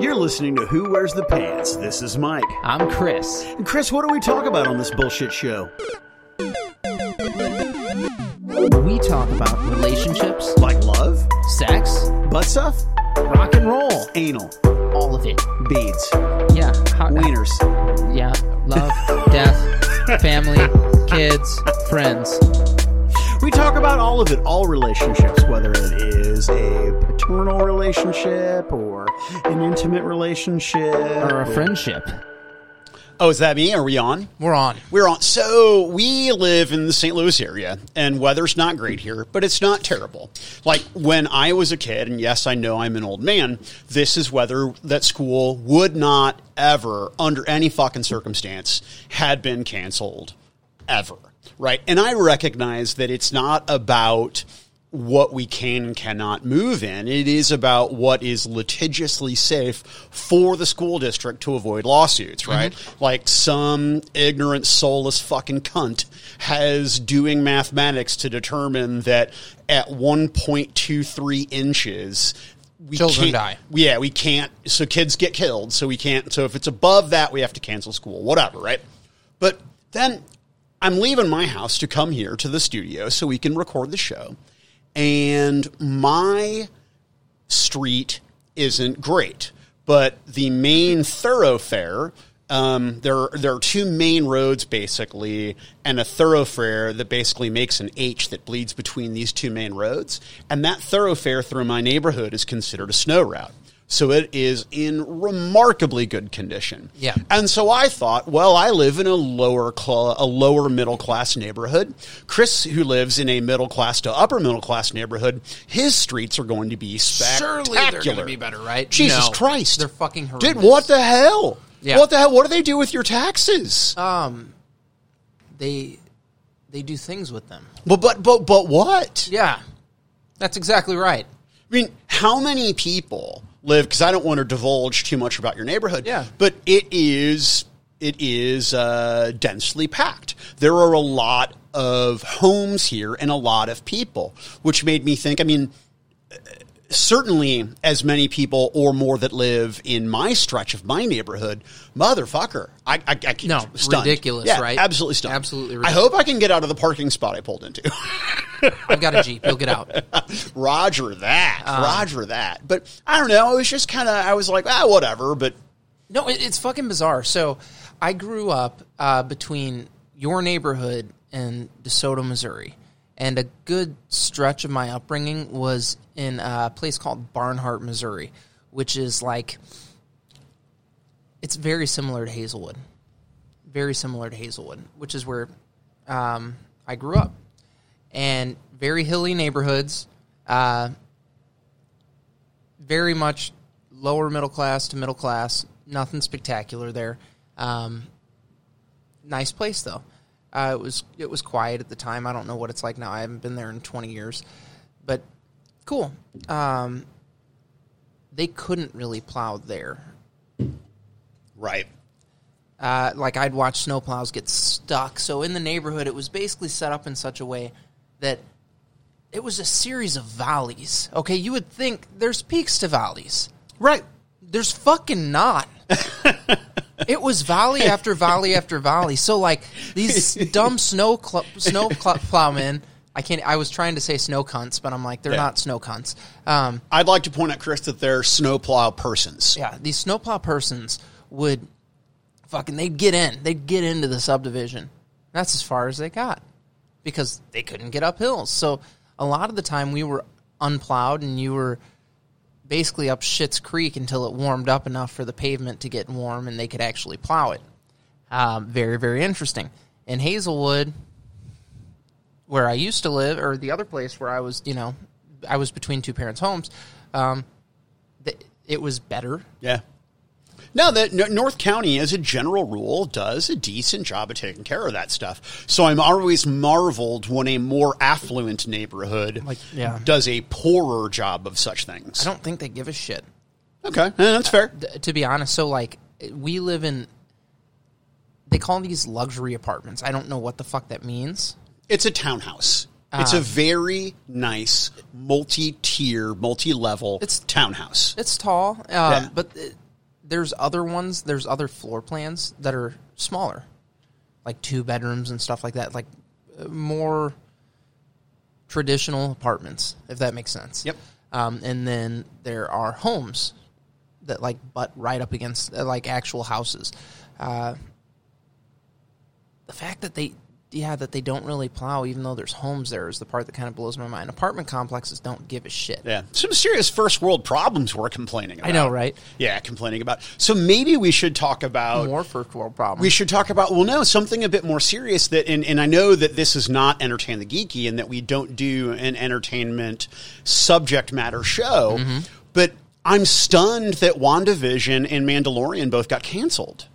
You're listening to Who Wears the Pants. This is Mike. I'm Chris. And Chris, what do we talk about on this bullshit show? We talk about relationships, Like love, sex, butt stuff, rock and roll, anal, all of it. beads, Yeah. How, wieners. Yeah. Love, death, family, kids, friends. We talk about all of it, all relationships, whether it is a paternal relationship or an intimate relationship Or a friendship. Oh, is that me? Are we on? We're on. We're on. So we live in the St. Louis area, and weather's not great here, but it's not terrible. Like when I was a kid, and yes, I know I'm an old man. This is weather that school would not ever, under any fucking circumstance, had been canceled ever. Right, and I recognize that it's not about what we can and cannot move in. It is about what is litigiously safe for the school district to avoid lawsuits, right? Mm-hmm. Like some ignorant, soulless fucking cunt has doing mathematics to determine that at 1.23 inches, we Children can't- die. Yeah, we can't. So kids get killed. So we can't. So if it's above that, we have to cancel school. Whatever, right? But then I'm leaving my house to come here to the studio so we can record the show. And my street isn't great, but the main thoroughfare. Um, there, there are two main roads basically, and a thoroughfare that basically makes an H that bleeds between these two main roads. And that thoroughfare through my neighborhood is considered a snow route. So it is in remarkably good condition. Yeah. And so I thought, well, I live in a lower cl- a lower middle class neighborhood. Chris, who lives in a middle class to upper middle class neighborhood, his streets are going to be spectacular. Surely they're going to be better, right? Jesus No. Christ, They're fucking Dude, horrendous. what the hell? Yeah. What the hell? What do they do with your taxes? Um, they they do things with them. but but but but what? Yeah, that's exactly right. I mean, how many people live? Because I don't want to divulge too much about your neighborhood. Yeah. but it is it is uh, densely packed. There are a lot of homes here and a lot of people, which made me think. I mean. Certainly, as many people or more that live in my stretch of my neighborhood, motherfucker, I, I, I No, stunned. ridiculous, Yeah, right? Absolutely stunned. Absolutely Ridiculous. I hope I can get out of the parking spot I pulled into. I've got a jeep. You'll get out. Roger that. Uh. Roger that. But I don't know. It was just kind of, I was like, ah, whatever. But No, it, it's fucking bizarre. So I grew up uh, between your neighborhood and DeSoto, Missouri. And a good stretch of my upbringing was in a place called Barnhart, Missouri, which is like, it's very similar to Hazelwood. Very similar to Hazelwood, which is where um, I grew up. And very hilly neighborhoods, uh, very much lower middle class to middle class. Nothing spectacular there. Um, nice place though. Uh, it was it was quiet at the time. I don't know what it's like now. I haven't been there in twenty years, but cool. Um, they couldn't really plow there. right. Uh, like I'd watch snowplows get stuck. So in the neighborhood, it was basically set up in such a way that it was a series of valleys. Okay, you would think there's peaks to valleys. Right. There's fucking not. it was valley after valley after valley. So like these dumb snow cl- snow cl- plowmen. I can't. I was trying to say snow cunts, but I'm like they're Yeah. not snow cunts. Um, I'd like to point out, Chris, that they're snowplow persons. yeah, these snowplow persons would fucking they'd get in. They'd get into the subdivision. That's as far as they got because they couldn't get up hills. So a lot of the time we were unplowed and you were basically up Shit's Creek until it warmed up enough for the pavement to get warm and they could actually plow it. Um, very, very interesting. In Hazelwood, where I used to live, or the other place where I was, you know, I was between two parents' homes, um, th- it was better. Yeah. Now that North County, as a general rule, does a decent job of taking care of that stuff. So I'm always marveled when a more affluent neighborhood Like, yeah. does a poorer job of such things. I don't think they give a shit. okay, yeah, that's fair. th- to be honest. So like we live in they call these luxury apartments. I don't know what the fuck that means. It's a townhouse. It's a very nice multi-tier, multi-level It's- townhouse. It's tall, um, Yeah. but it, there's other ones. There's other floor plans that are smaller, like two bedrooms and stuff like that. Like uh, more traditional apartments, if that makes sense. Yep. Um, and then there are homes that like butt right up against uh, like actual houses. Uh, the fact that they yeah that they don't really plow even though there's homes there is the part that kind of blows my mind. Apartment complexes don't give a shit. Yeah, some serious first world problems we're complaining about. i know right? Yeah, complaining about. So maybe we should talk about more first world problems. We should talk about well no something a bit more serious that and, and i know that this is not entertain the geeky and that we don't do an entertainment subject matter show mm-hmm. but i'm stunned that wandavision and mandalorian both got canceled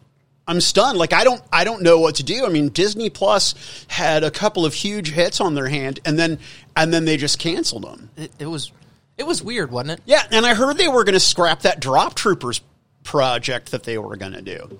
i'm stunned. Like i don't i don't know what to do. I mean disney plus had a couple of huge hits on their hand and then and then they just canceled them. It, it was it was weird wasn't it? Yeah and i heard they were going to scrap that drop troopers project that they were going to do.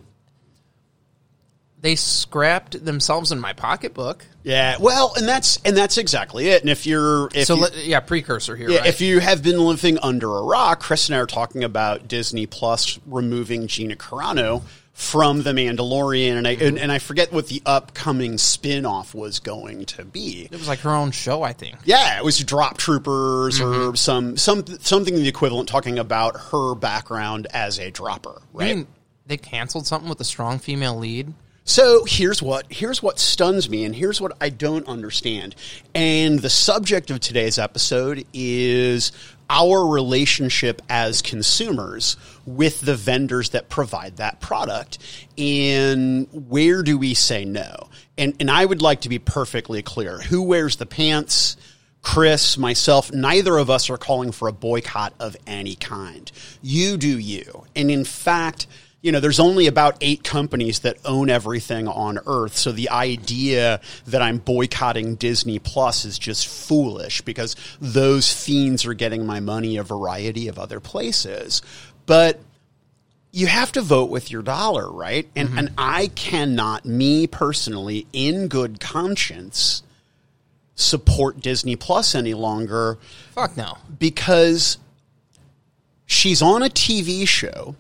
They scrapped themselves in my pocketbook. Yeah, well, and that's and that's exactly it. And if you're if so you, let, yeah precursor here yeah, right? if you have been living under a rock, Chris and I are talking about Disney Plus removing Gina Carano from The Mandalorian, and I and, and I forget what the upcoming spin-off was going to be. it was like her own show i think Yeah, it was Drop Troopers or mm-hmm. some some something the equivalent talking about her background as a dropper, I right? mean, they canceled something with a strong female lead So here's what here's what stuns me, and here's what I don't understand. And the subject of today's episode is our relationship as consumers with the vendors that provide that product, and where do we say no? And and I would like to be perfectly clear: who wears the pants? Chris, myself, neither of us are calling for a boycott of any kind. You do you. And in fact, you know, there's only about eight companies that own everything on Earth. So the idea that I'm boycotting Disney Plus is just foolish because those fiends are getting my money a variety of other places. But you have to vote with your dollar, right? And mm-hmm. and I cannot, me personally, in good conscience, support Disney Plus any longer fuck no because she's on a TV show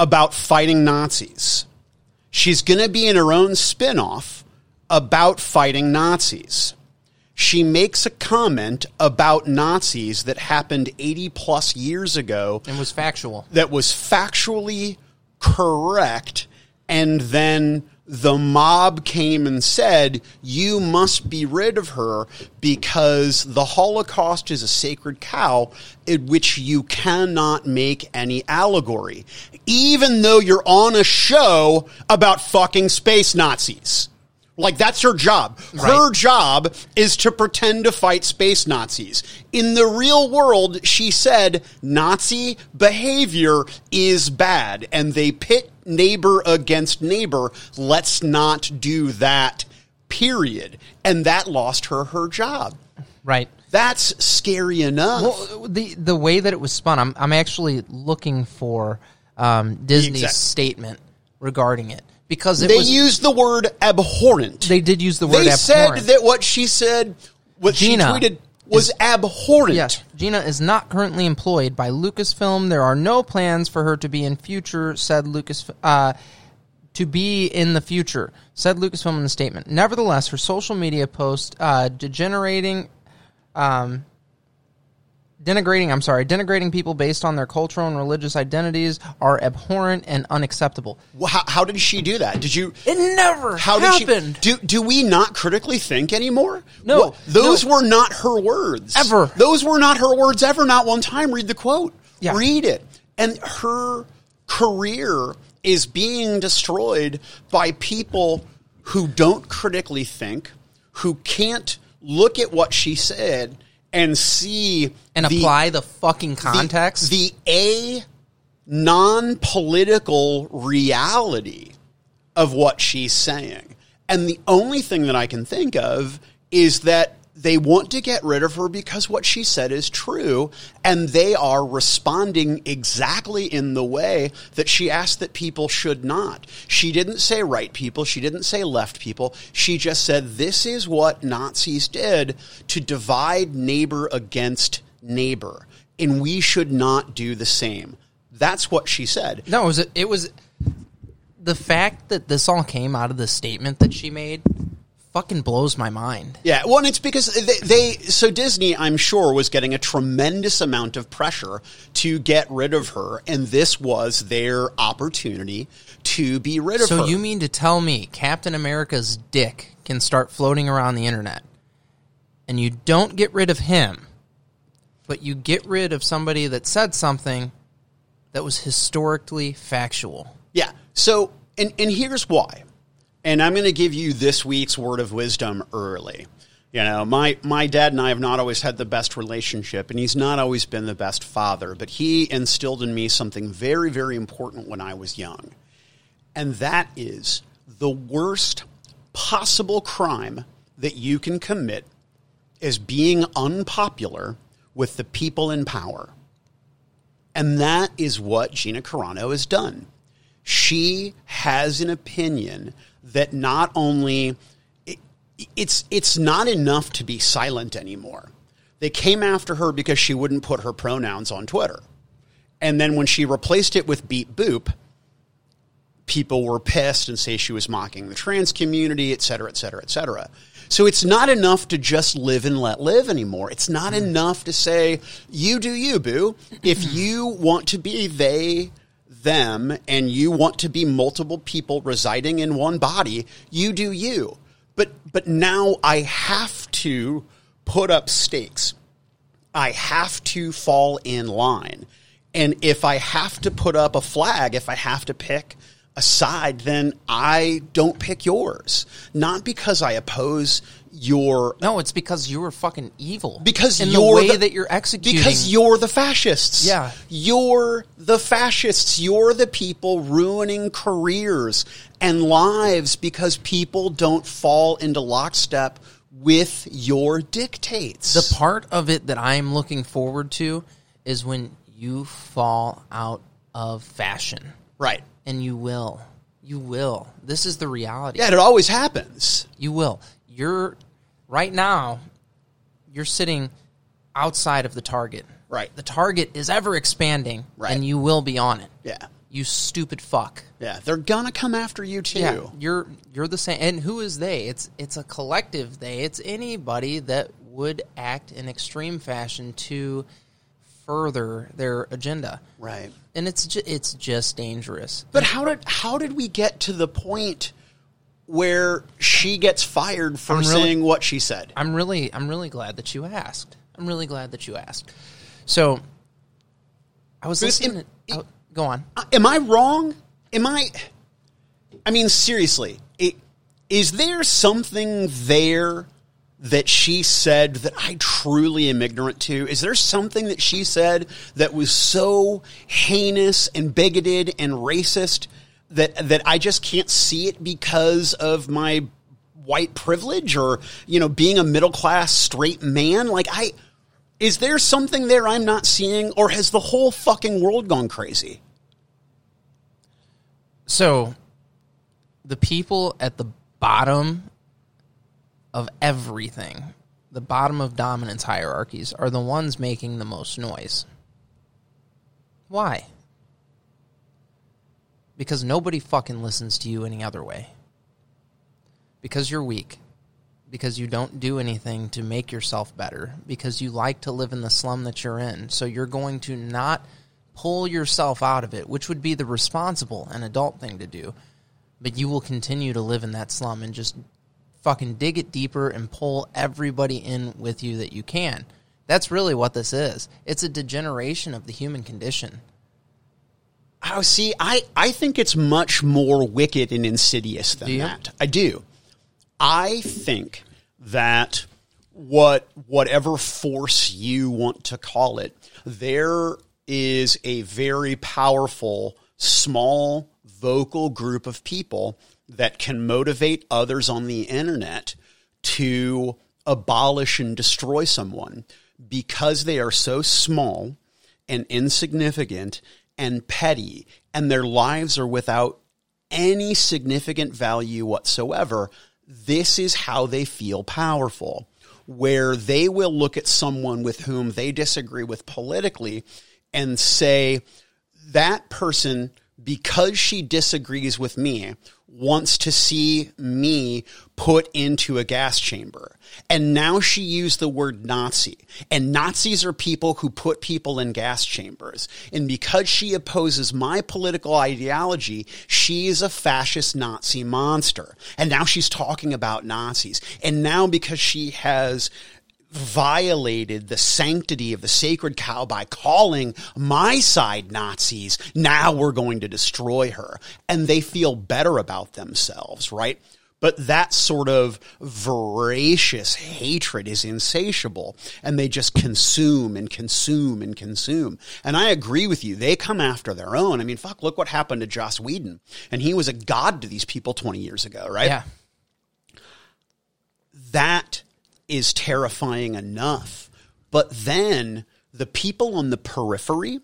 about fighting Nazis. She's going to be in her own spin-off about fighting Nazis. She makes a comment about Nazis that happened 80 plus years ago And was factual that was factually correct and then the mob came and said you must be rid of her because the holocaust is a sacred cow in which you cannot make any allegory even though you're on a show about fucking space nazis like that's her job. Her job is to pretend to fight space Nazis. In the real world, she said Nazi behavior is bad and they pit neighbor against neighbor. Let's not do that. Period. And that lost her her job. right That's scary enough. Well, the the way that it was spun, I'm I'm actually looking for um, Disney's exact- statement regarding it because it they was used the word abhorrent. they did use the word They said that what she said, what Gina she tweeted, was is- abhorrent. Yes, Gina is not currently employed by Lucasfilm. There are no plans for her to be in future. Said Lucas. Uh, to be in the future, said Lucasfilm in the statement. Nevertheless, her social media post uh, degenerating, um, denigrating. I'm sorry, denigrating people based on their cultural and religious identities are abhorrent and unacceptable. Well, How, how did she do that? Did you? It never How happened. did she? Do do we not critically think anymore? No, those no. were not her words Ever. Those were not her words ever. Not one time. Read the quote. Yeah. Read it. And her career is being destroyed by people who don't critically think, who can't look at what she said and see and the- apply the fucking the- context. The, a non-political reality of what she's saying. And the only thing that I can think of is that they want to get rid of her because what she said is true and they are responding exactly in the way that she asked that people should not. She didn't say right people, she didn't say left people. She just said this is what Nazis did to divide neighbor against neighbor and we should not do the same. That's what she said. No, it was it was the fact that this all came out of the statement that she made fucking blows my mind. Yeah, well, and it's because they, they, so Disney, I'm sure, was getting a tremendous amount of pressure to get rid of her, and this was their opportunity to be rid of So her. So you mean to tell me Captain America's dick can start floating around the internet and you don't get rid of him, but you get rid of somebody that said something that was historically factual? Yeah. So, and, and here's why. And I'm going to give you this week's word of wisdom early. You know, my, my dad and I have not always had the best relationship, and he's not always been the best father, but he instilled in me something very, very important when I was young. And that is the worst possible crime that you can commit is being unpopular with the people in power. And that is what Gina Carano has done. She has an opinion that not only it, it's it's not enough to be silent anymore. They came after her because she wouldn't put her pronouns on Twitter. And then when she replaced it with beep boop, people were pissed and say she was mocking the trans community, et cetera, et cetera, et cetera. So it's not enough to just live and let live anymore. It's not mm. enough to say, you do you, boo. If you want to be they, them, and you want to be multiple people residing in one body, you do you. But, but now I have to put up stakes. I have to fall in line. And if I have to put up a flag, if I have to pick a side, then I don't pick yours. Not because I oppose your No, it's because you were fucking evil. because in you're the way the- that you're executing. because you're the fascists. Yeah. you're the fascists. You're the people ruining careers and lives because people don't fall into lockstep with your dictates. the part of it that I'm looking forward to is when you fall out of fashion. right? And you will. You will. This is the reality. Yeah, it always happens. You will. You're right now. You're sitting outside of the target. Right. The target is ever expanding, Right. and you will be on it. Yeah, You stupid fuck. yeah, they're gonna come after you too. Yeah, you're you're the same. And who is they? It's it's a collective they. It's anybody that would act in extreme fashion to further their agenda. Right. And it's ju- it's just dangerous. But how did how did we get to the point where she gets fired for really- saying what she said? I'm really I'm really glad that you asked. I'm really glad that you asked. So I was listening. im- oh, go on. Am I wrong? Am I? I mean, seriously, i- is there something there that she said that I truly am ignorant to? Is there something that she said that was so heinous and bigoted and racist that that I just can't see it because of my white privilege or you know being a middle class straight man? Like I. Is there something there I'm not seeing, or has the whole fucking world gone crazy? So the people at the bottom of everything, the bottom of dominance hierarchies, are the ones making the most noise. Why? Because nobody fucking listens to you any other way. Because you're weak. Because you don't do anything to make yourself better. Because you like to live in the slum that you're in. So you're going to not pull yourself out of it, which would be the responsible and adult thing to do. But you will continue to live in that slum and just fucking dig it deeper and pull everybody in with you that you can. That's really what this is. It's a degeneration of the human condition. Oh, see, I, I think it's much more wicked and insidious than that. I do. I think that what whatever force you want to call it, there is a very powerful, small, vocal group of people that can motivate others on the internet to abolish and destroy someone because they are so small and insignificant and petty, and their lives are without any significant value whatsoever. This is how they feel powerful, where they will look at someone with whom they disagree with politically and say, that person, because she disagrees with me, wants to see me put into a gas chamber. And now she used the word Nazi. And Nazis are people who put people in gas chambers. And because she opposes my political ideology, she is a fascist Nazi monster. And now she's talking about Nazis. And now because she has violated the sanctity of the sacred cow by calling my side Nazis. Now we're going to destroy her. And they feel better about themselves, right? But that sort of voracious hatred is insatiable and they just consume and consume and consume. And I agree with you. They come after their own. I mean, fuck, look what happened to Joss Whedon. And he was a god to these people 20 years ago, right? Yeah. that is terrifying enough. But then the people on the periphery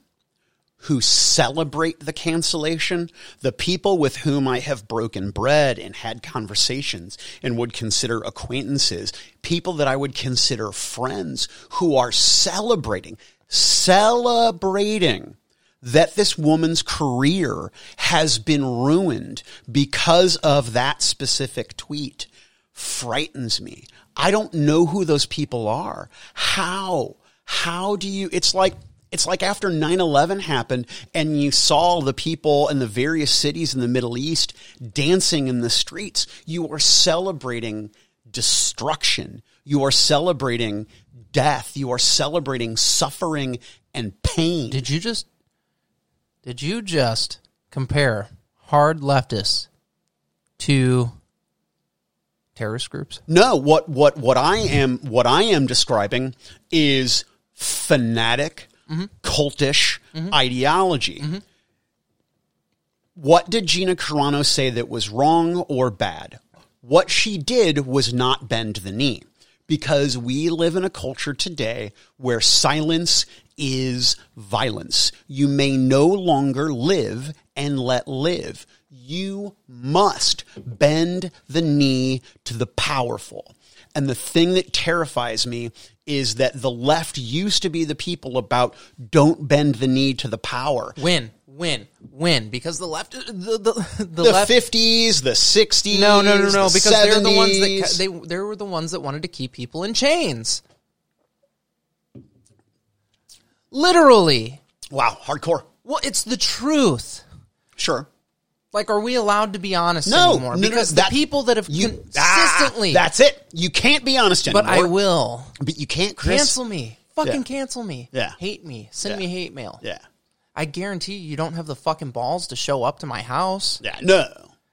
who celebrate the cancellation, the people with whom I have broken bread and had conversations and would consider acquaintances, people that I would consider friends who are celebrating, celebrating that this woman's career has been ruined because of that specific tweet frightens me. I don't know who those people are. How? How do you, it's like, it's like after 9-11 happened and you saw the people in the various cities in the Middle East dancing in the streets. You are celebrating destruction. You are celebrating death. You are celebrating suffering and pain. Did you just did you just compare hard leftists to terrorist groups? No, what what what I am what I am describing is fanatic, cultish ideology. What did Gina Carano say that was wrong or bad? What she did was not bend the knee because we live in a culture today where silence is violence. You may no longer live and let live. You must bend the knee to the powerful. And the thing that terrifies me is that the left used to be the people about don't bend the knee to the power. Win, win, win. Because the left, the the, the, The left. fifties, the sixties, no, no, no, no. the Because they're the ones that 70s. they they were the ones that wanted to keep people in chains. Literally. wow, hardcore. Well, it's the truth. Sure. Like, are we allowed to be honest No, anymore? no, no, Because that- the people that have You consistently, Ah, that's it. You can't be honest anymore. but I will But you can't, Chris. cancel me. Fucking Yeah. cancel me. Yeah. Hate me. Send Yeah. me hate mail. Yeah. I guarantee you, you don't have the fucking balls to show up to my house. Yeah. No.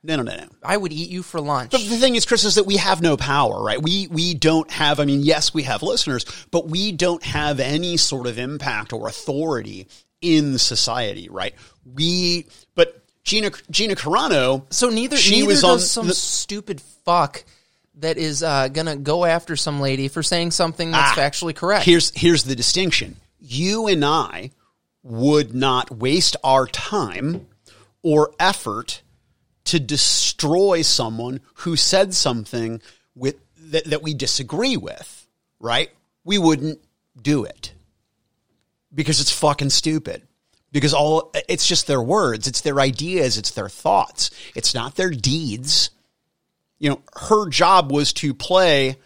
No. No. No. No. I would eat you for lunch. But the thing is, Chris, is that we have no power, right? We we don't have. I mean, yes, we have listeners, but we don't have any sort of impact or authority in society, right? We, but Gina Gina Carano. So neither she neither was does on some the- stupid fuck that is uh, gonna go after some lady for saying something that's Ah, factually correct. Here's here's the distinction. You and I would not waste our time or effort to destroy someone who said something with that, that we disagree with, right? We wouldn't do it because it's fucking stupid. Because all it's just their words, it's their ideas, it's their thoughts. It's not their deeds. You know, her job was to play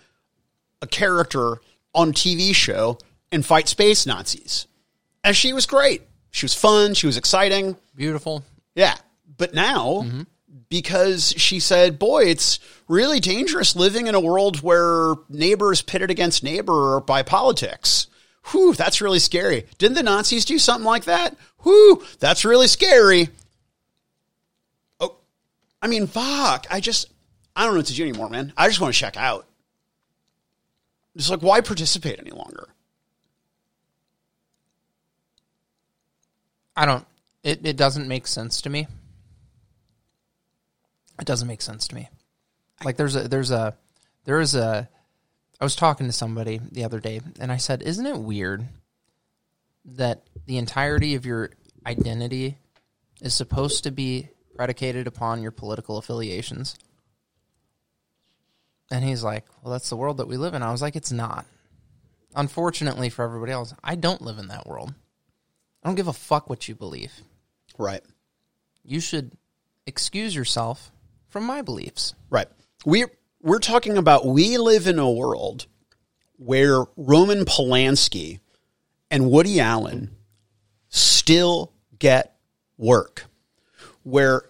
a character on a TV show and fight space Nazis. And she was great. She was fun. She was exciting. Beautiful. Yeah. But now, because she said, boy, it's really dangerous living in a world where neighbors pitted against neighbor by politics. Whew, that's really scary. Didn't the Nazis do something like that? Whew, that's really scary. Oh, I mean, fuck. I just, I don't know what to do anymore, man. I just want to check out. It's like, why participate any longer? I don't. It it doesn't make sense to me. It doesn't make sense to me. Like there's a there's a there is a. I was talking to somebody the other day, and I said, "Isn't it weird that the entirety of your identity is supposed to be predicated upon your political affiliations?" And he's like, "Well, that's the world that we live in." I was like, "It's not." Unfortunately for everybody else, I don't live in that world. I don't give a fuck what you believe. Right. You should excuse yourself from my beliefs. Right. We we're talking about we live in a world where Roman Polanski and Woody Allen still get work. Where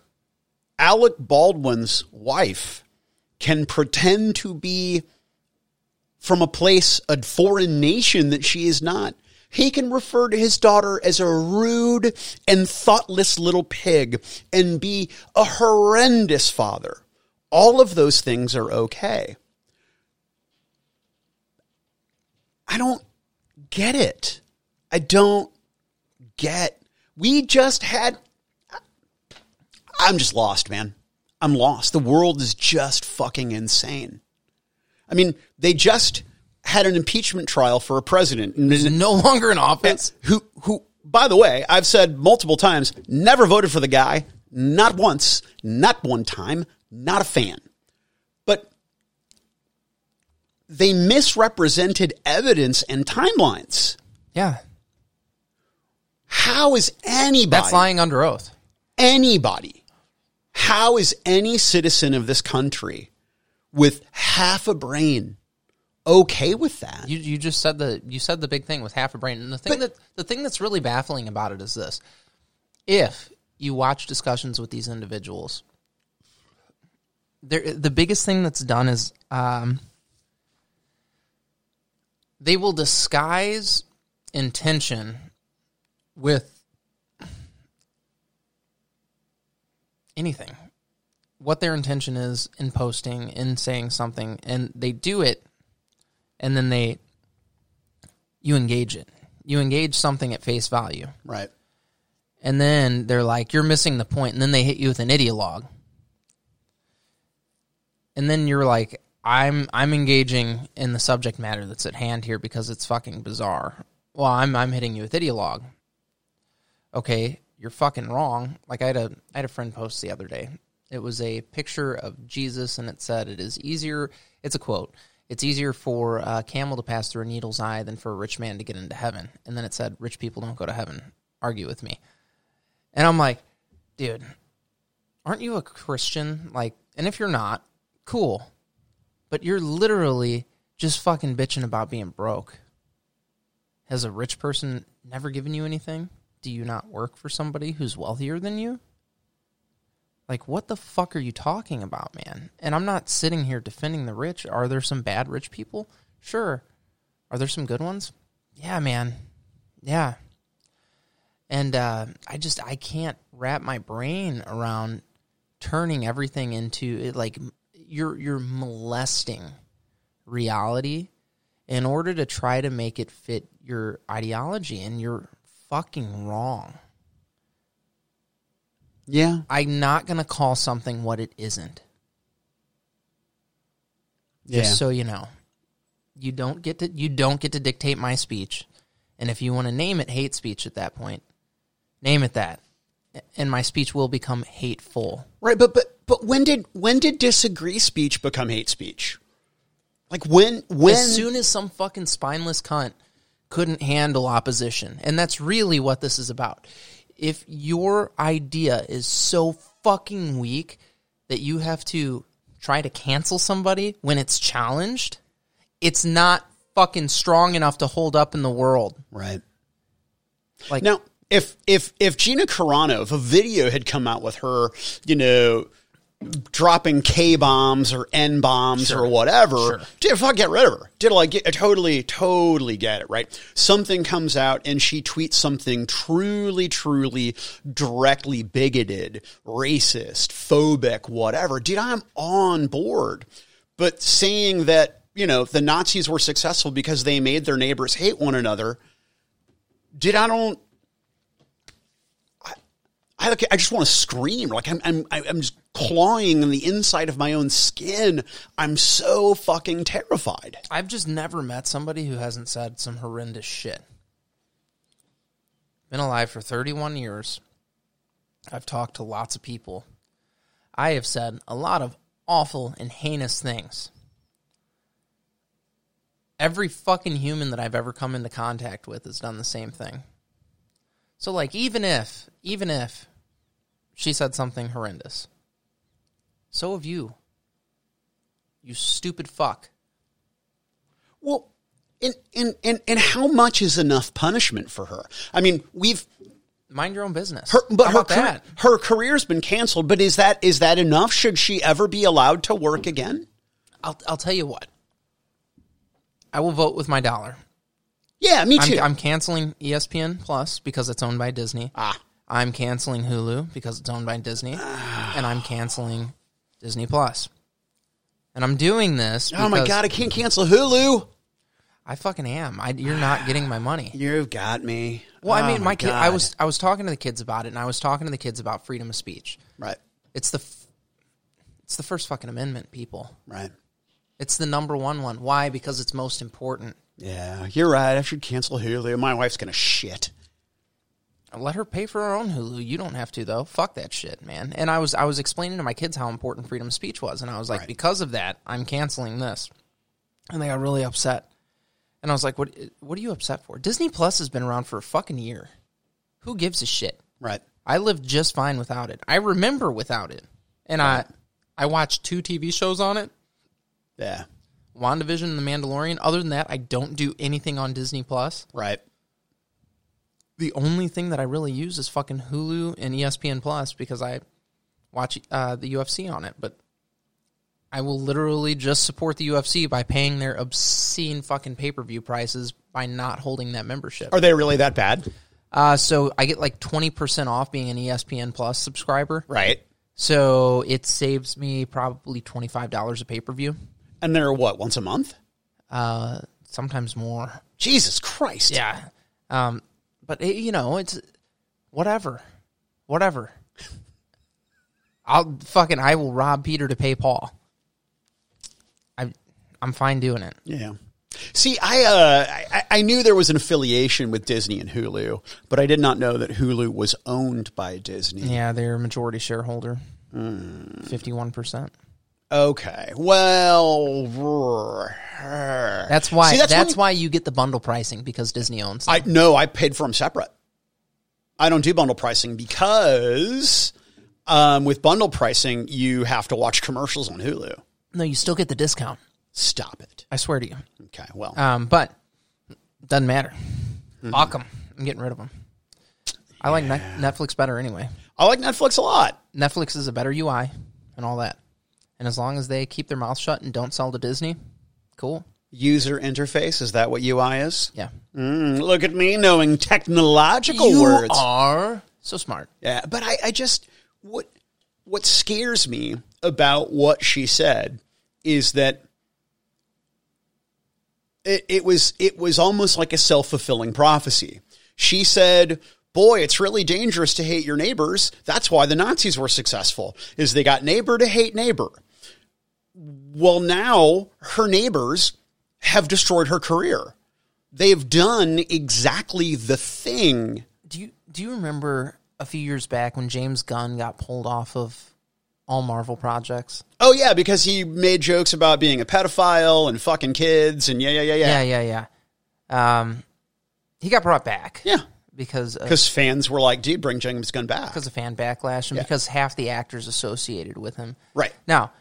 Alec Baldwin's wife can pretend to be from a place, a foreign nation that she is not. He can refer to his daughter as a rude and thoughtless little pig and be a horrendous father. All of those things are okay. I don't get it. I don't get. We just had. I'm just lost, man. I'm lost. The world is just fucking insane. I mean, they just had an impeachment trial for a president No longer in office. who who by the way, I've said multiple times, never voted for the guy, not once, not one time, not a fan. But they misrepresented evidence and timelines. Yeah. How is anybody That's lying under oath. anybody how is any citizen of this country with half a brain okay with that? You you just said the you said the big thing with half a brain. And the thing But- that the thing that's really baffling about it is this. If you watch discussions with these individuals, there the biggest thing that's done is um, they will disguise intention with anything. What their intention is in posting, in saying something, and they do it and then they you engage it. You engage something at face value. right. And then they're like, you're missing the point, and then they hit you with an ideologue. And then you're like, I'm I'm engaging in the subject matter that's at hand here because it's fucking bizarre. Well, I'm I'm hitting you with ideologue. Okay, you're fucking wrong. Like I had a I had a friend post the other day. It was a picture of Jesus, and it said, "It is easier." It's a quote. It's easier for a camel to pass through a needle's eye than for a rich man to get into heaven. And then it said, "Rich people don't go to heaven." Argue with me. And I'm like, dude, aren't you a Christian? Like, and if you're not, cool. But you're literally just fucking bitching about being broke. Has a rich person never given you anything? Do you not work for somebody who's wealthier than you? Like, what the fuck are you talking about, man? And I'm not sitting here defending the rich. Are there some bad rich people? Sure. Are there some good ones? Yeah, man. Yeah. And uh, I just I can't wrap my brain around turning everything into like you're you're molesting reality in order to try to make it fit your ideology and you're fucking wrong. Yeah. I'm not going to call something what it isn't. Yeah. Just so you know. You don't get to you don't get to dictate my speech. And if you want to name it hate speech at that point, name it that. And my speech will become hateful. Right, but but but when did when did disagree speech become hate speech? Like when when as soon as some fucking spineless cunt couldn't handle opposition. And that's really what this is about. If your idea is so fucking weak that you have to try to cancel somebody when it's challenged, it's not fucking strong enough to hold up in the world. right Like now if if if Gina Carano, if a video had come out with her, you know, dropping K bombs or N bombs or whatever, did fuck get rid of her? Did like get, I totally totally get it right? Something comes out and she tweets something truly truly directly bigoted, racist, phobic, whatever. Dude, I'm on board. But saying that you know the Nazis were successful because they made their neighbors hate one another. Did I don't I I just want to scream. Like I'm, I'm, I'm just clawing in the inside of my own skin. I'm so fucking terrified. I've just never met somebody who hasn't said some horrendous shit. Been alive for 31 years. I've talked to lots of people. I have said a lot of awful and heinous things. Every fucking human that I've ever come into contact with has done the same thing. So like even if even if she said something horrendous. So have you. You stupid fuck. Well, and, and, and, and how much is enough punishment for her? I mean, we've Mind your own business. her, but her that? her career's been canceled. But is that is that enough? Should she ever be allowed to work again? I'll I'll tell you what. I will vote with my dollar. Yeah, me too. I'm, I'm canceling ESPN Plus because it's owned by Disney. ah, I'm canceling Hulu because it's owned by Disney, and I'm canceling Disney Plus. And I'm doing this. oh my because god, I can't cancel Hulu. I fucking am. I, you're not getting my money. You've got me. Well, I Oh mean, my, kid. I God. was I was talking to the kids about it, and I was talking to the kids about freedom of speech. right, It's the f- it's the first fucking amendment, people. right. It's the number one one. Why? Because it's most important. Yeah, you're right. I should cancel Hulu. My wife's gonna shit. Let her pay for her own Hulu. You don't have to though. Fuck that shit, man. And I was I was explaining to my kids how important freedom of speech was, and I was like, Right. because of that, I'm canceling this. And they got really upset. And I was like, what What are you upset for? Disney Plus has been around for a fucking year. Who gives a shit? Right. I lived just fine without it. I remember without it, and I I watched two TV shows on it. Yeah. WandaVision and The Mandalorian. Other than that, I don't do anything on Disney Plus. Right. The only thing that I really use is fucking Hulu and ESPN Plus because I watch uh, the UFC on it. But I will literally just support the UFC by paying their obscene fucking pay per view prices by not holding that membership. Are they really that bad? Uh, so I get like twenty percent off being an ESPN Plus subscriber. Right. So it saves me probably twenty five dollars a pay per view. And they're what once a month? Uh, sometimes more. Jesus Christ. Yeah. Um, but it, you know, it's whatever, whatever. I'll fucking I will rob Peter to pay Paul. I I'm fine doing it. Yeah. See, I, uh, I I knew there was an affiliation with Disney and Hulu, but I did not know that Hulu was owned by Disney. Yeah, they're a majority shareholder, fifty one percent. Okay. Well, That's why. See, that's when- why you get the bundle pricing because Disney owns. Them. I no, I paid for them separate. I don't do bundle pricing because um, with bundle pricing you have to watch commercials on Hulu. no, you still get the discount. Stop it. I swear to you. Okay. Well, Um, but doesn't matter. Fuck 'em. I'm getting rid of them. I like Net- Netflix better anyway. I like Netflix a lot. Netflix is a better UI and all that. And as long as they keep their mouth shut and don't sell to Disney, cool. User interface is that what UI is? Yeah. Mm, look at me knowing technological words. You are so smart. Yeah, but I, I just what what scares me about what she said is that it, it was it was almost like a self fulfilling prophecy. She said, "Boy, it's really dangerous to hate your neighbors. That's why the Nazis were successful. Is they got neighbor to hate neighbor." Well, now her neighbors have destroyed her career. They've done exactly the thing Do you do you remember a few years back when James Gunn got pulled off of all Marvel projects? Oh yeah, because he made jokes about being a pedophile and fucking kids and yeah, yeah, yeah, yeah. Yeah, yeah, yeah. Um, he got brought back. Yeah. because Because fans were like, dude, bring James Gunn back. because of fan backlash and Yeah. because half the actors associated with him. Right. Now,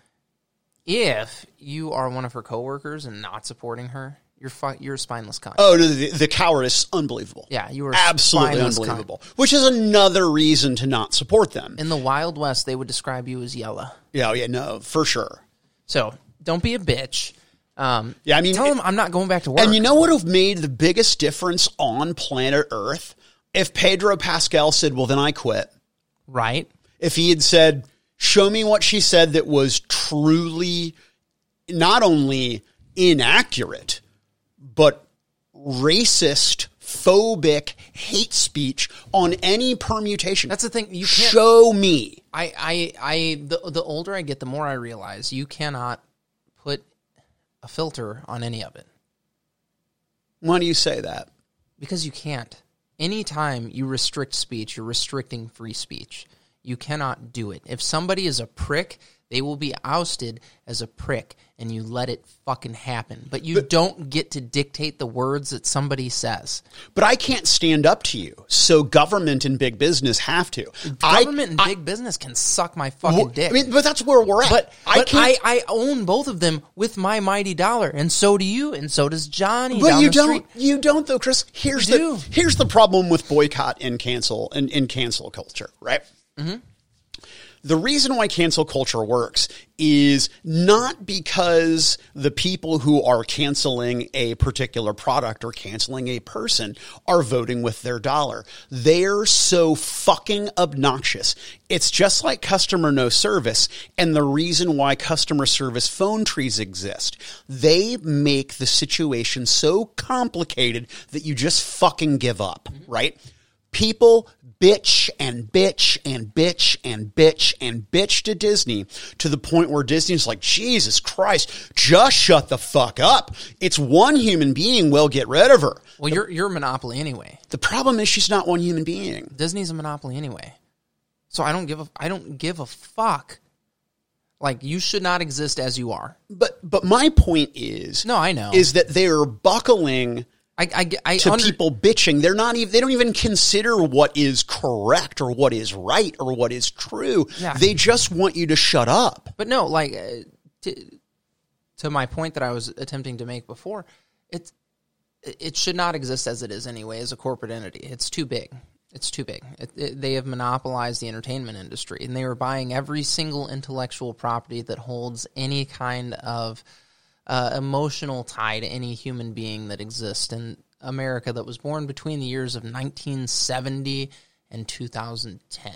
if you are one of her coworkers and not supporting her, you're fi- you're a spineless cunt. Oh, no, the, the cowardice, unbelievable. Yeah, you were Absolutely spineless cunt. unbelievable. Which is another reason to not support them. In the Wild West, they would describe you as yellow. Yeah, yeah, no, for sure. So don't be a bitch. Um, Yeah, I mean, tell it- them I'm not going back to work. And you know what would have made the biggest difference on planet Earth? If Pedro Pascal said, well, then I quit. right? if he had said, "Show me what she said that was truly not only inaccurate, but racist, phobic, hate speech on any permutation." That's the thing. You can't. Show me. I, I, I. The the older I get, the more I realize you cannot put a filter on any of it Why do you say that? because you can't. Anytime you restrict speech, you're restricting free speech. You cannot do it. If somebody is a prick, they will be ousted as a prick and you let it fucking happen. But you don't get to dictate the words that somebody says. But I can't stand up to you. So government and big business have to. I- Government and I- big business can suck my fucking dick. I mean, but that's where we're at. but I but can't. I, I own both of them with my mighty dollar, and so do you, and so does Johnny. But you don't. street. You don't though, Chris. Here's You the do. here's the problem with boycott and cancel and, and cancel culture, right? Mm-hmm. The reason why cancel culture works is not because the people who are canceling a particular product or canceling a person are voting with their dollar. They're so fucking obnoxious. It's just like customer no service and the reason why customer service phone trees exist. They make the situation so complicated that you just fucking give up, right? People bitch and bitch and bitch and bitch and bitch to Disney to the point where Disney's like, Jesus Christ, just shut the fuck up. It's one human being, we'll get rid of her. Well, you're you're a monopoly anyway. The problem is she's not one human being. Disney's a monopoly anyway. So I don't give a I don't give a fuck. Like you should not exist as you are. But but my point is No, I know. is that they're buckling I I, I to under, people bitching. They're not even they don't even consider what is correct or what is right or what is true. Yeah. They just want you to shut up. But no, like uh, to, to my point that I was attempting to make before, it's it should not exist as it is anyway as a corporate entity. It's too big. It's too big. It, it, they have monopolized the entertainment industry, and they are buying every single intellectual property that holds any kind of uh, emotional tie to any human being that exists in America that was born between the years of 1970 and 2010.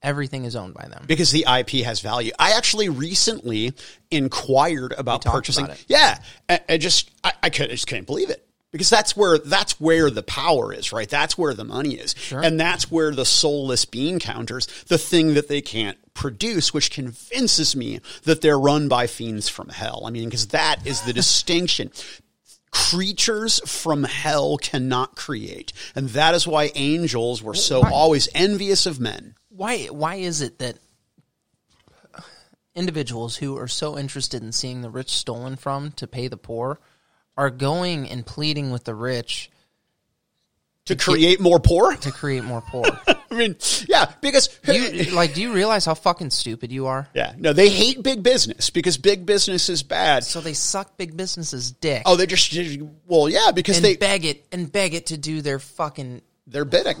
Everything is owned by them. because the IP has value. I actually recently inquired about purchasing. about it. Yeah, I, I just I, I, could, I just can't believe it because that's where that's where the power is, right? That's where the money is, and that's where the soulless being counters, the thing that they can't produce, which convinces me that they're run by fiends from hell. I mean, because that is the distinction. Creatures from hell cannot create. And that is why angels were so always envious of men. why why is it that individuals who are so interested in seeing the rich stolen from to pay the poor are going and pleading with the rich To create more poor? to create more poor? I mean, yeah, because you like do you realize how fucking stupid you are? yeah, no, they hate big business because big business is bad. So they suck big businesses dick Oh, they just well, yeah, because and they beg it and beg it to do their fucking they're bidding.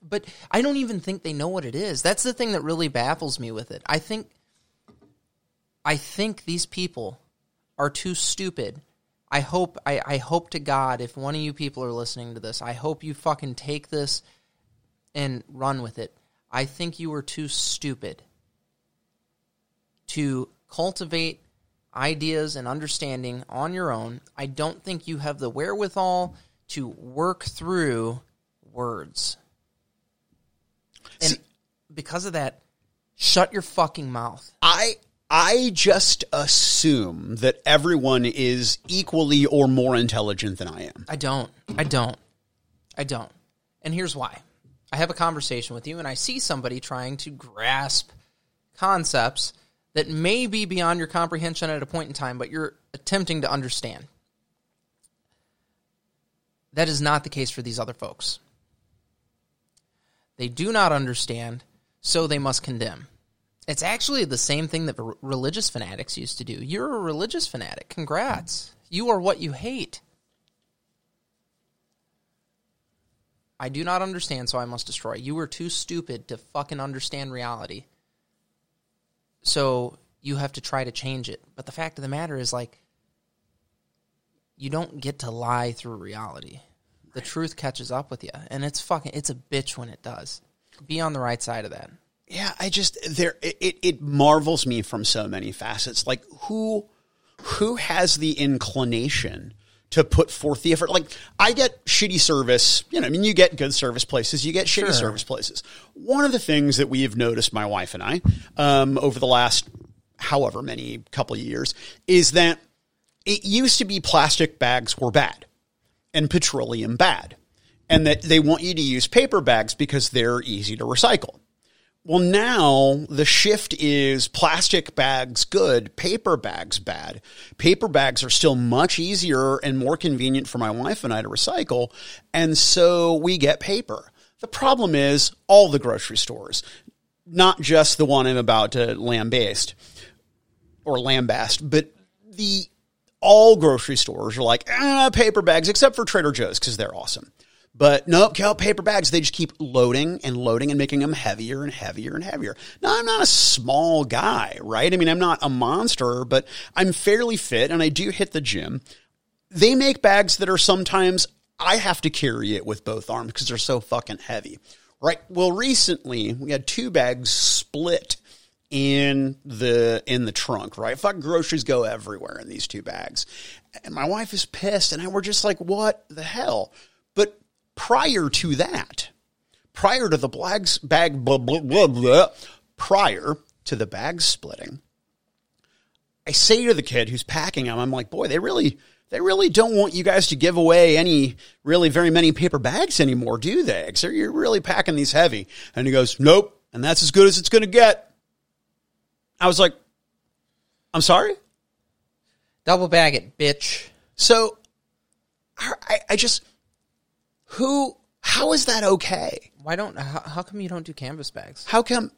but I don't even think they know what it is. That's the thing that really baffles me with it. I think I think these people are too stupid. I hope I, I hope to God if one of you people are listening to this, I hope you fucking take this and run with it. I think you are too stupid to cultivate ideas and understanding on your own. I don't think you have the wherewithal to work through words. And because of that, shut your fucking mouth. I I just assume that everyone is equally or more intelligent than I am. I don't. I don't. I don't. And here's why. I have a conversation with you and I see somebody trying to grasp concepts that may be beyond your comprehension at a point in time, but you're attempting to understand. That is not the case for these other folks. They do not understand, so they must condemn. It's actually the same thing that religious fanatics used to do. You're a religious fanatic. Congrats. You are what you hate. I do not understand, so I must destroy. You were too stupid to fucking understand reality. So you have to try to change it. But the fact of the matter is, like, you don't get to lie through reality. The truth catches up with you, and it's fucking it's a bitch when it does. Be on the right side of that. Yeah, I just there it, it, marvels me from so many facets. Like who who has the inclination to put forth the effort? Like I get shitty service, you know, I mean you get good service places, you get shitty Sure. service places. One of the things that we have noticed my wife and I um, over the last however many couple of years is that it used to be plastic bags were bad and petroleum bad and that they want you to use paper bags because they're easy to recycle. Well, now the shift is plastic bags good, paper bags bad. Paper bags are still much easier and more convenient for my wife and I to recycle. And so we get paper. The problem is all the grocery stores, not just the one I'm about to lambaste or lambast, but the all grocery stores are like ah, paper bags, except for Trader Joe's because they're awesome. But nope, paper bags, they just keep loading and loading and making them heavier and heavier and heavier. Now, I'm not a small guy, right? I mean, I'm not a monster, but I'm fairly fit and I do hit the gym. They make bags that are sometimes I have to carry it with both arms because they're so fucking heavy, right? Well, recently we had two bags split in the in the trunk, right? Fuck groceries go everywhere in these two bags. And my wife is pissed and I were just like, what the hell? But prior to that, prior to the bags bag blah, blah, blah, blah, prior to the bag splitting, I say to the kid who's packing them, I'm like, boy, they really they really don't want you guys to give away any really very many paper bags anymore, do they? So you're really packing these heavy. And he goes, Nope, and that's as good as it's gonna get. I was like, I'm sorry? Double bag it, bitch. So I, I just, who, how is that okay? Why don't? How, how come you don't do canvas bags? How come?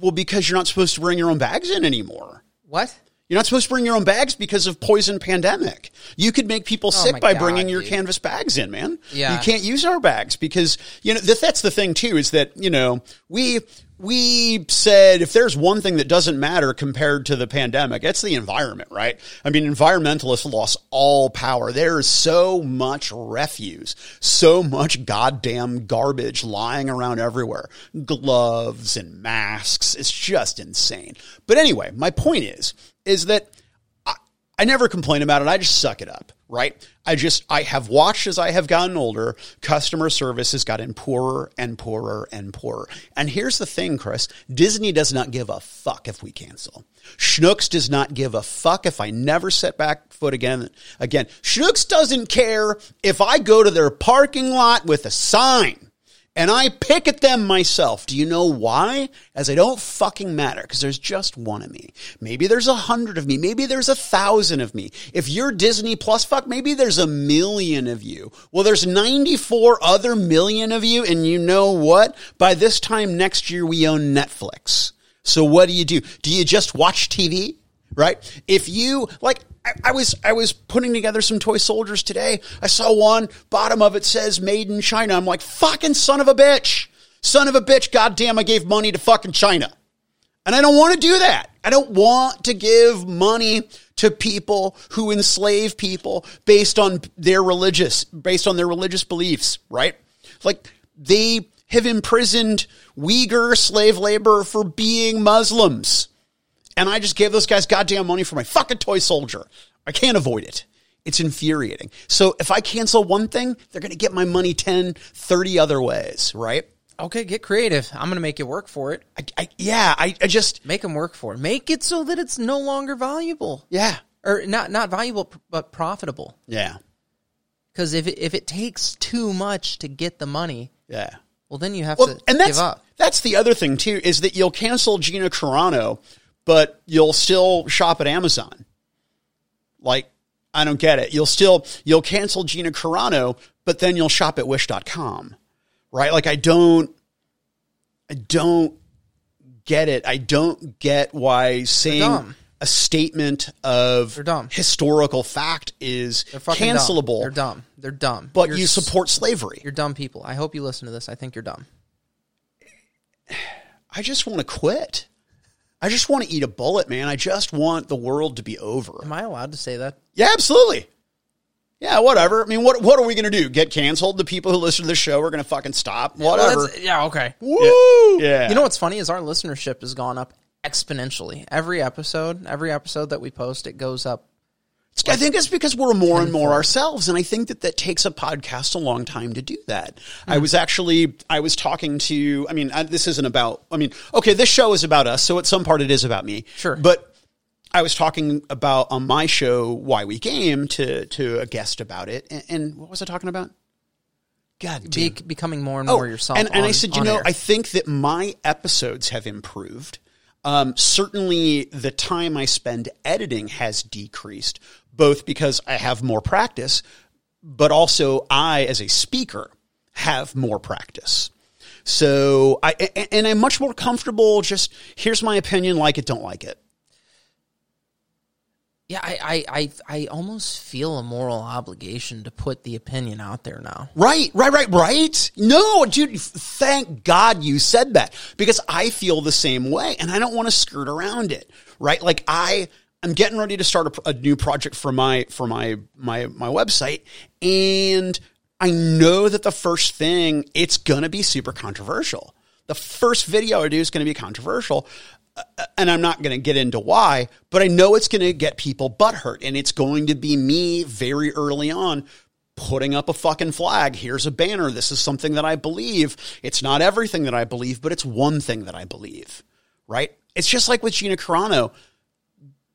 Well, because you're not supposed to bring your own bags in anymore. What? You're not supposed to bring your own bags because of poison pandemic. You could make people Oh sick by God, bringing your dude. canvas bags in, man. Yeah. You can't use our bags because, you know, that, that's the thing too, is that, you know, we, we said if there's one thing that doesn't matter compared to the pandemic, it's the environment, right? I mean, environmentalists lost all power. There is so much refuse, so much goddamn garbage lying around everywhere. Gloves and masks. It's just insane. But anyway, my point is, is that I never complain about it. I just suck it up, right? I just, I have watched as I have gotten older, customer service has gotten poorer and poorer and poorer. And here's the thing, Chris Disney does not give a fuck if we cancel. Schnucks does not give a fuck if I never set back foot again. Again, Schnucks doesn't care if I go to their parking lot with a sign and I pick at them myself. Do you know why? As I don't fucking matter because there's just one of me. Maybe there's a hundred of me. Maybe there's a thousand of me. If you're Disney Plus, fuck, maybe there's a million of you. Well, there's 94 other million of you. And you know what? By this time next year, we own Netflix. So what do you do? Do you just watch TV? Right? If you like, I, was I was putting together some toy soldiers today. I saw one bottom of it says "Made in China." I'm like, "Fucking son of a bitch, son of a bitch!" Goddamn, I gave money to fucking China, and I don't want to do that. I don't want to give money to people who enslave people based on their religious based on their religious beliefs. Right? Like they have imprisoned Uyghur slave labor for being Muslims. And I just gave those guys goddamn money for my fucking toy soldier. I can't avoid it. It's infuriating. So if I cancel one thing, they're going to get my money 10, 30 other ways, right? Okay, get creative. I'm gonna make you work for it. I, I, yeah, I, I just, Make them work for it. Make it so that it's no longer valuable, yeah, or not not valuable, but profitable. yeah, Because if it, if it takes too much to get the money, yeah. well, then you have Well, to and that's, give up. that's the other thing too, is that you'll cancel Gina Carano, but you'll still shop at Amazon. Like, I don't get it. You'll still, you'll cancel Gina Carano, but then you'll shop at wish.com. Right? Like, I don't, I don't get it. I don't get why saying a statement of historical fact is They're cancelable, Dumb. They're dumb. They're dumb. but You're you s- support slavery. You're dumb people. I hope you listen to this. I think you're dumb. I just want to quit. I just want to eat a bullet, man. I just want the world to be over. Am I allowed to say that? Yeah, absolutely. Yeah, whatever. I mean, what what are we going to do? Get canceled? The people who listen to the show are going to fucking stop? Whatever. Well, yeah. Okay. Woo! Yeah. You know what's funny is our listenership has gone up exponentially. Every episode, every episode that we post, it goes up. I think it's because we're more and more ourselves, and I think that that takes a podcast a long time to do that. I was actually I was talking to. I mean, I, this isn't about. I mean, okay, this show is about us, so at some part it is about me. Sure. but I was talking about on my show why we game to to a guest about it, and, and what was I talking about? God be, becoming more and oh, more yourself. Oh, And, and I said, you know, air. I think that my episodes have improved. Um, certainly, the time I spend editing has decreased, both because I have more practice, but also I, as a speaker, have more practice. So I, and I'm much more comfortable. Just here's my opinion, like it, don't like it. Yeah, I, I, I, I almost feel a moral obligation to put the opinion out there now. Right, right, right, right. No, dude, thank God you said that because I feel the same way and I don't want to skirt around it. Right? Like I, I'm getting ready to start a, a new project for my, for my, my, my website and I know that the first thing, it's going to be super controversial. The first video I do is going to be controversial. And I'm not going to get into why, but I know it's going to get people butthurt. And it's going to be me very early on putting up a fucking flag. Here's a banner. This is something that I believe. It's not everything that I believe, but it's one thing that I believe, right? It's just like with Gina Carano.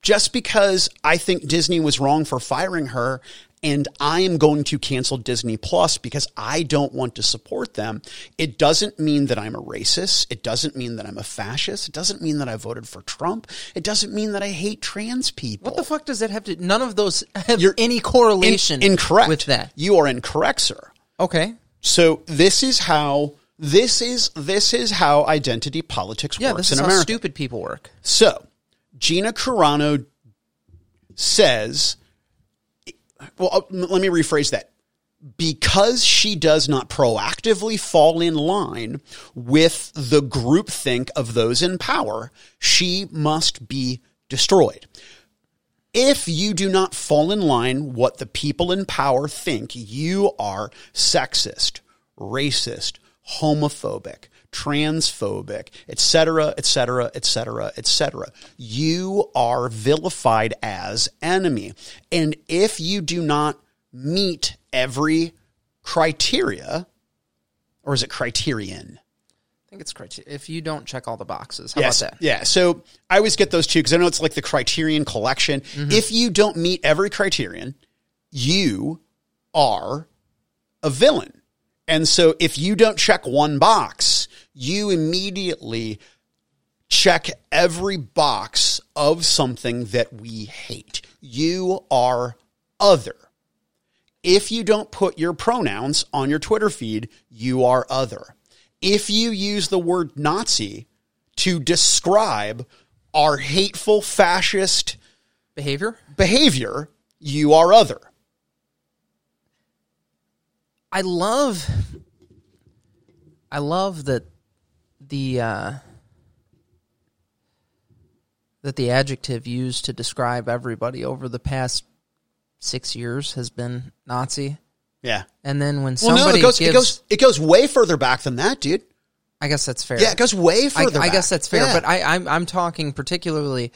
Just because I think Disney was wrong for firing her and I am going to cancel Disney Plus because I don't want to support them, it doesn't mean that I'm a racist. It doesn't mean that I'm a fascist. It doesn't mean that I voted for Trump. It doesn't mean that I hate trans people. What the fuck does that have to? None of those have You're any In- correlation. incorrect. with that. You are incorrect, sir. Okay. So this is how this is this is how identity politics Yeah, works this is in how America. stupid people work. So Gina Carano says, well, uh, let me rephrase that. Because she does not proactively fall in line with the groupthink of those in power, she must be destroyed. If you do not fall in line what the people in power think, you are sexist, racist, homophobic, transphobic, etc., etc., etc., etc. You are vilified as enemy. And if you do not meet every criteria, or is it criterion? I think it's criteria. If you don't check all the boxes, how yes. about that? Yeah. So I always get those two because I know it's like the criterion collection. Mm-hmm. If you don't meet every criterion, you are a villain. And so if you don't check one box, you immediately check every box of something that we hate. You are other. If you don't put your pronouns on your Twitter feed, you are other. If you use the word Nazi to describe our hateful fascist Behavior. behavior, you are other. I love I love that the uh, that the adjective used to describe everybody over the past six years has been Nazi. Yeah. And then when Well, somebody no, it goes, gives, it goes, it goes way further back than that, dude. I guess that's fair. Yeah, it goes way I, further. I back. guess that's fair, Yeah. but I, I'm I'm talking particularly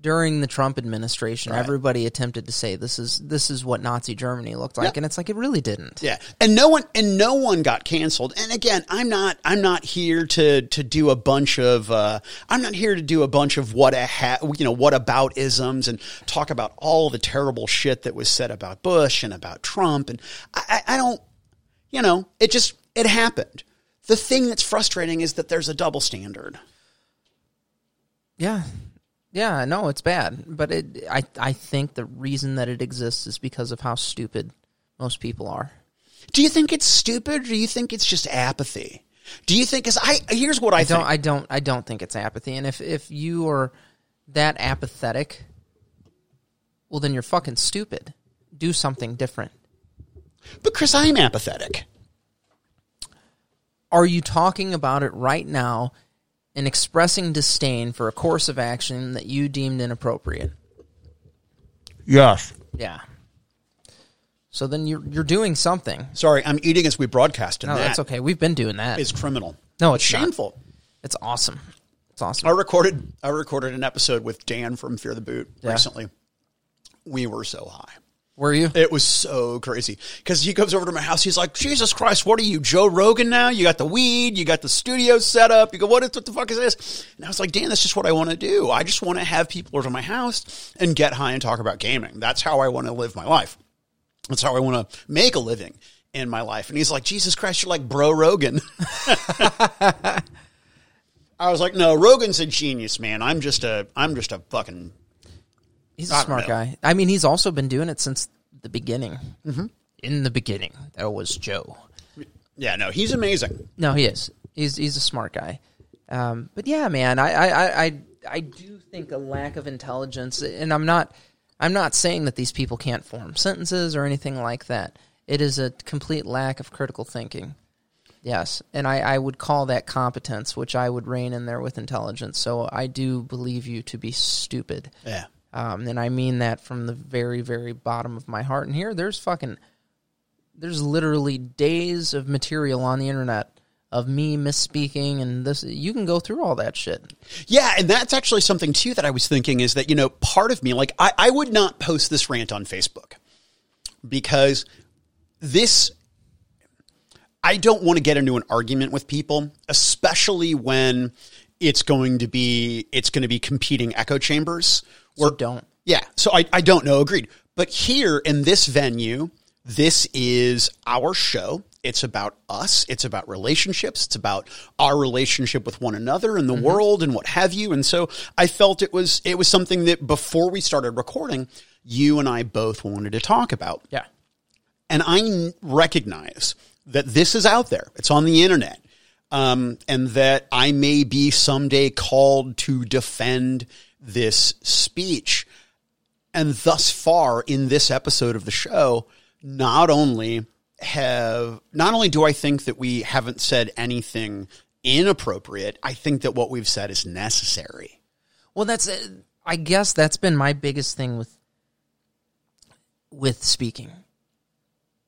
during the Trump administration. Right. Everybody attempted to say this is this is what Nazi Germany looked like, Yeah. and it's like it really didn't. Yeah, and no one and no one got canceled. And again, I'm not I'm not here to to do a bunch of uh, I'm not here to do a bunch of what a ha- you know what about isms and talk about all the terrible shit that was said about Bush and about Trump. And I, I, I don't, you know, it just it happened. The thing that's frustrating is that there's a double standard. Yeah. Yeah, no, it's bad, but it I I think the reason that it exists is because of how stupid most people are. Do you think it's stupid, or do you think it's just apathy? Do you think? Because I here's what I, I don't I don't I don't think it's apathy, and if if you are that apathetic, well then you're fucking stupid. Do something different. but Chris, I'm apathetic. Are you talking about it right now and expressing disdain for a course of action that you deemed inappropriate? Yes. Yeah. So then you're you're doing something. Sorry, I'm eating as we broadcast, and No, that that's okay. We've been doing that. is criminal. No, it's not. shameful. It's awesome. It's awesome. I recorded I recorded an episode with Dan from Fear the Boot Yeah. recently. We were so high. Were you? It was so crazy because he comes over to my house. He's like, "Jesus Christ, what are you, Joe Rogan? Now you got the weed, you got the studio set up. You go, what, is, what the fuck is this?" And I was like, "Dan, that's just what I want to do. I just want to have people over to my house and get high and talk about gaming. That's how I want to live my life. That's how I want to make a living." in my life. And he's like, Jesus Christ, you're like bro Rogan. I was like, no, Rogan's a genius, man. I'm just a, I'm just a fucking. He's a smart know. guy. I mean, he's also been doing it since the beginning. Mm-hmm. In the beginning, that was Joe. Yeah, no, he's amazing. No, he is. He's he's a smart guy. Um, but yeah, man, I, I, I, I, I do think a lack of intelligence, and I'm not I'm not saying that these people can't form sentences or anything like that. It is a complete lack of critical thinking. Yes, and I, I would call that competence, which I would rein in there with intelligence. So I do believe you to be stupid. Yeah. Um, and I mean that from the very, very bottom of my heart. And here, there's fucking, there's literally days of material on the internet of me misspeaking, and this. You can go through all that shit. Yeah, and that's actually something too that I was thinking is that, you know, part of me, like, I, I would not post this rant on Facebook because this, I don't want to get into an argument with people, especially when it's going to be, it's going to be competing echo chambers. So don't. Yeah. So I, I don't know. Agreed. But here in this venue, this is our show. It's about us. It's about relationships. It's about our relationship with one another and the world and what have you. And so I felt it was it was something that before we started recording, you and I both wanted to talk about. Yeah. And I recognize that this is out there. It's on the internet. Um, and that I may be someday called to defend this speech. And thus far in this episode of the show, not only have, not only do I think that we haven't said anything inappropriate, I think that what we've said is necessary. Well, that's. uh, I guess that's been my biggest thing with with speaking.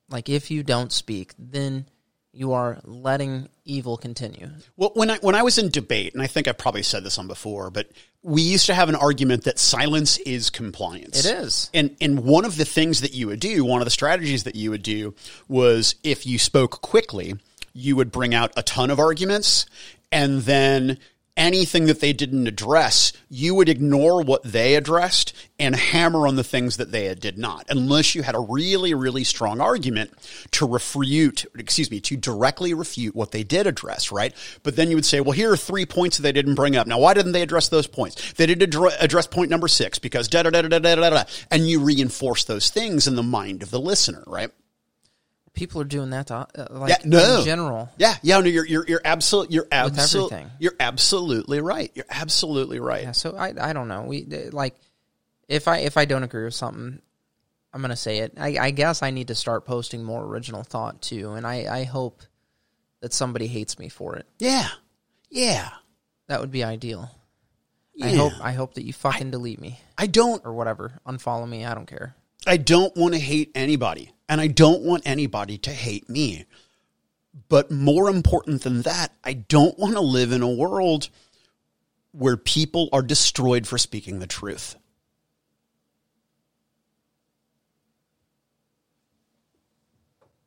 Like, if you don't speak, then you are letting evil continue. Well, when I when I was in debate, and I think I've probably said this on before, but we used to have an argument that silence is compliance. It is. And and one of the things that you would do, one of the strategies that you would do was if you spoke quickly, you would bring out a ton of arguments and then anything that they didn't address, you would ignore what they addressed and hammer on the things that they did not, unless you had a really, really strong argument to refute, excuse me, to directly refute what they did address, right? But then you would say, well, here are three points that they didn't bring up. Now, why didn't they address those points? They didn't addre- address point number six because da da da da da da da, and you reinforce those things in the mind of the listener, right? People are doing that to, uh, like Yeah, no. in general. Yeah, yeah, no, you're you're you're absolutely you're absolutely you're absolutely right. You're absolutely right. Yeah, so I I don't know. We uh, like if I if I don't agree with something, I'm gonna say it. I, I guess I need to start posting more original thought too, and I I hope that somebody hates me for it. Yeah, yeah. That would be ideal. I hope I hope that you fucking delete me I don't or whatever, unfollow me. I don't care. I don't want to hate anybody, and I don't want anybody to hate me. But more important than that, I don't want to live in a world where people are destroyed for speaking the truth.